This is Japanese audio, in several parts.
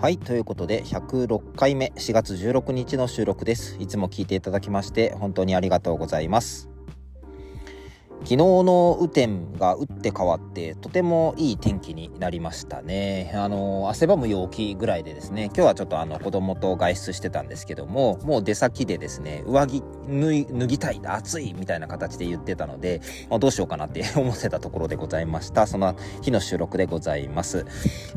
はい、ということで106回目4月16日の収録です。いつも聞いていただきまして本当にありがとうございます。昨日の雨天が打って変わってとてもいい天気になりましたね。あの、汗ばむ陽気ぐらいでですね、今日はちょっとあの子供と外出してたんですけども、もう出先でですね、上着脱ぎたい、暑いみたいな形で言ってたので、まあ、どうしようかなって 思ってたところでございました。その日の収録でございます。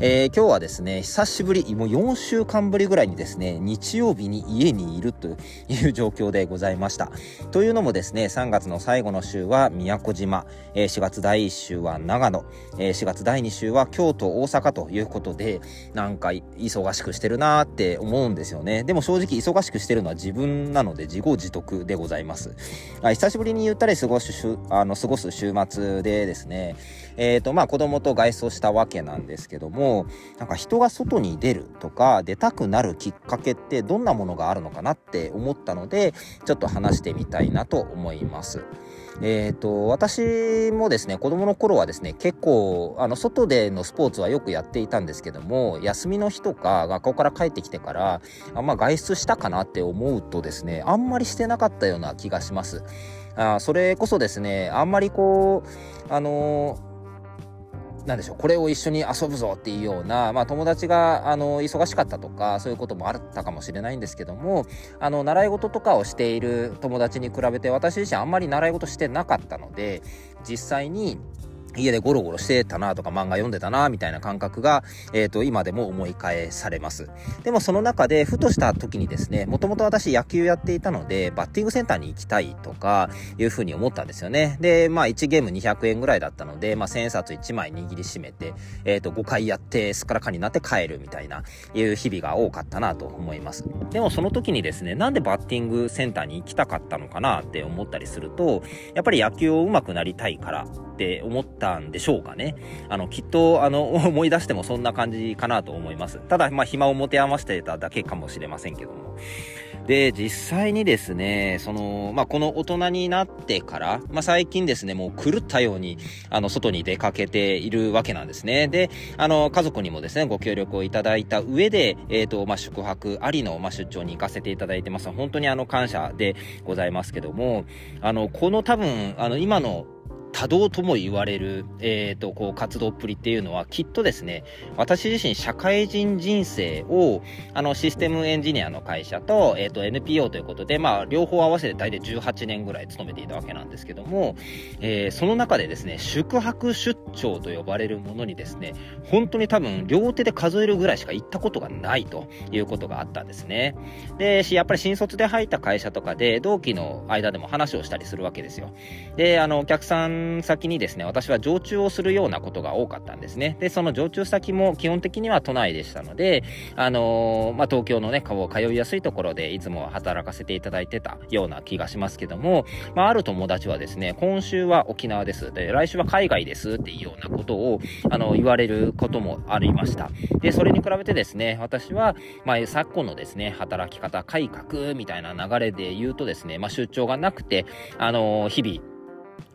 えー、今日はですね、久しぶり、もう4週間ぶりぐらいにですね、日曜日に家にいるという状況でございました。というのもですね、3月の最後の週は宮古島、えー、4月第1週は長野、えー、4月第2週は京都、大阪ということで、なんか忙しくしてるなーって思うんですよね。でも正直忙しくしてるのは自分なので自業自得でございます。あ久しぶりにゆったり過ごす週あの過ごす週末でですね、えっ、ー、とまあ子供と外出したわけなんですけども、なんか人が外に出るとか出たくなるきっかけってどんなものがあるのかなって思ったので、ちょっと話してみたいなと思います。えっ、ー、と、私もですね、子供の頃はですね、結構、あの、外でのスポーツはよくやっていたんですけども、休みの日とか学校から帰ってきてから、あんま、外出したかなって思うとですね、あんまりしてなかったような気がします。あそれこそですね、あんまりこう、あのーなんでしょう、これを一緒に遊ぶぞっていうような、まあ友達が、あの、忙しかったとか、そういうこともあったかもしれないんですけども、あの、習い事とかをしている友達に比べて、私自身あんまり習い事してなかったので、実際に、家でゴロゴロしてたなとか漫画読んでたなみたいな感覚が、えっ、ー、と、今でも思い返されます。でもその中で、ふとした時にですね、もともと私野球やっていたので、バッティングセンターに行きたいとか、いうふうに思ったんですよね。で、まあ1ゲーム200円ぐらいだったので、まあ1000円札1枚握りしめて、えっ、ー、と、5回やって、すっからかになって帰るみたいな、いう日々が多かったなと思います。でもその時にですね、なんでバッティングセンターに行きたかったのかなって思ったりすると、やっぱり野球を上手くなりたいからって思ったんでしょうかね。あの、きっと、あの、思い出してもそんな感じかなと思います。ただ、まあ、暇を持て余してただけかもしれませんけども。で、実際にですね、その、まあ、この大人になってから、まあ、最近ですね、もう狂ったように、あの、外に出かけているわけなんですね。で、あの、家族にもですね、ご協力をいただいた上で、えっ、ー、と、まあ、宿泊ありの、まあ、出張に行かせていただいてます。本当にあの、感謝でございますけども、あの、この多分、あの、今の多動とも言われる、えっ、ー、と、こう、活動っぷりっていうのは、きっとですね、私自身、社会人人生を、あの、システムエンジニアの会社と、えっ、ー、と、NPO ということで、まあ、両方合わせて大体18年ぐらい勤めていたわけなんですけども、えー、その中でですね、宿泊出張と呼ばれるものにですね、本当に多分、両手で数えるぐらいしか行ったことがないということがあったんですね。で、やっぱり新卒で入った会社とかで、同期の間でも話をしたりするわけですよ。で、あの、お客さん先にですね、私は常駐をするようなことが多かったんですね。で、その常駐先も基本的には都内でしたので、あのー、まあ、東京のね、顔を通いやすいところでいつも働かせていただいてたような気がしますけども、まあ、ある友達はですね、今週は沖縄です。で、来週は海外ですっていうようなことを、あの、言われることもありました。で、それに比べてですね、私は、まあ、昨今のですね、働き方改革みたいな流れで言うとですね、まあ、出張がなくて、あのー、日々、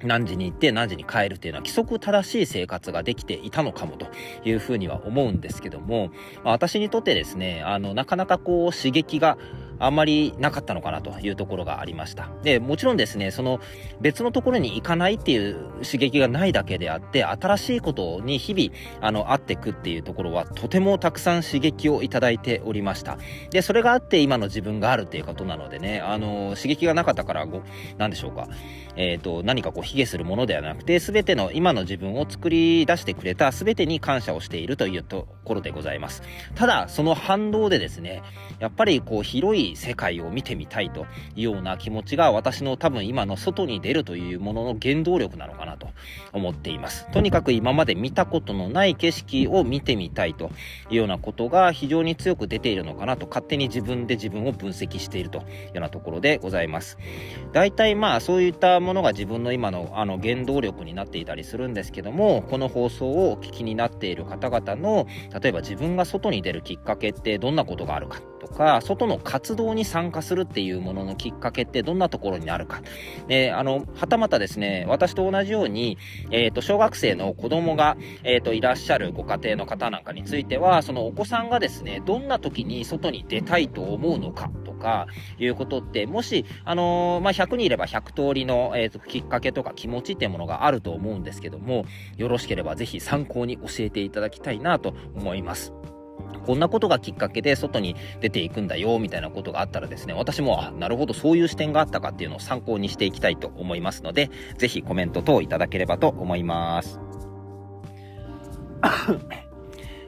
何時に行って何時に帰るっていうのは規則正しい生活ができていたのかもというふうには思うんですけども、まあ、私にとってですね、あの、なかなかこう刺激があんまりなかったのかなというところがありました。で、もちろんですね、その別のところに行かないっていう刺激がないだけであって、新しいことに日々、あの、会っていくっていうところは、とてもたくさん刺激をいただいておりました。で、それがあって今の自分があるっていうことなのでね、あの、刺激がなかったからご、なんでしょうか。えっ、ー、と、何かこう、卑下するものではなくて、すべての今の自分を作り出してくれたすべてに感謝をしているというところでございます。ただ、その反動でですね、やっぱりこう、広いい世界を見てみたいというような気持ちが私の多分今の外に出るというものの原動力なのかなと思っています。とにかく今まで見たことのない景色を見てみたいというようなことが非常に強く出ているのかなと勝手に自分で自分を分析しているというようなところでございます。大体まあそういったものが自分の今のあの原動力になっていたりするんですけども、この放送をお聞きになっている方々の、例えば自分が外に出るきっかけってどんなことがあるかとか、外の活動に参加するっていうもののきっかけってどんなところにあるか。で、あの、はたまたですね、私と同じように、えっ、ー、と、小学生の子供が、えっ、ー、と、いらっしゃるご家庭の方なんかについては、そのお子さんがですね、どんな時に外に出たいと思うのかとか、いうことって、もし、あのー、まあ、100人いれば100通りの、えっ、と、きっかけとか気持ちっていうものがあると思うんですけども、よろしければぜひ参考に教えていただきたいなと思います。こんなことがきっかけで外に出ていくんだよみたいなことがあったらですね、私も、あ、なるほど、そういう視点があったかっていうのを参考にしていきたいと思いますので、ぜひコメント等いただければと思います。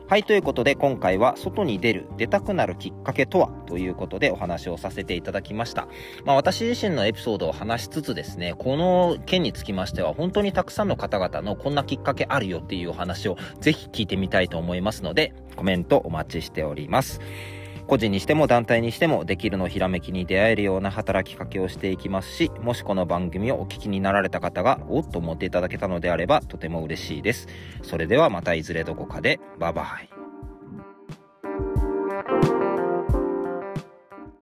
はい、ということで今回は外に出る、出たくなるきっかけとはということでお話をさせていただきました。まあ私自身のエピソードを話しつつですね、この件につきましては本当にたくさんの方々のこんなきっかけあるよっていうお話をぜひ聞いてみたいと思いますので、コメントお待ちしております。個人にしても団体にしてもできるのひらめきに出会えるような働きかけをしていきますし、もしこの番組をお聞きになられた方がおっと思っていただけたのであればとても嬉しいです。それではまたいずれどこかで、バイバイ。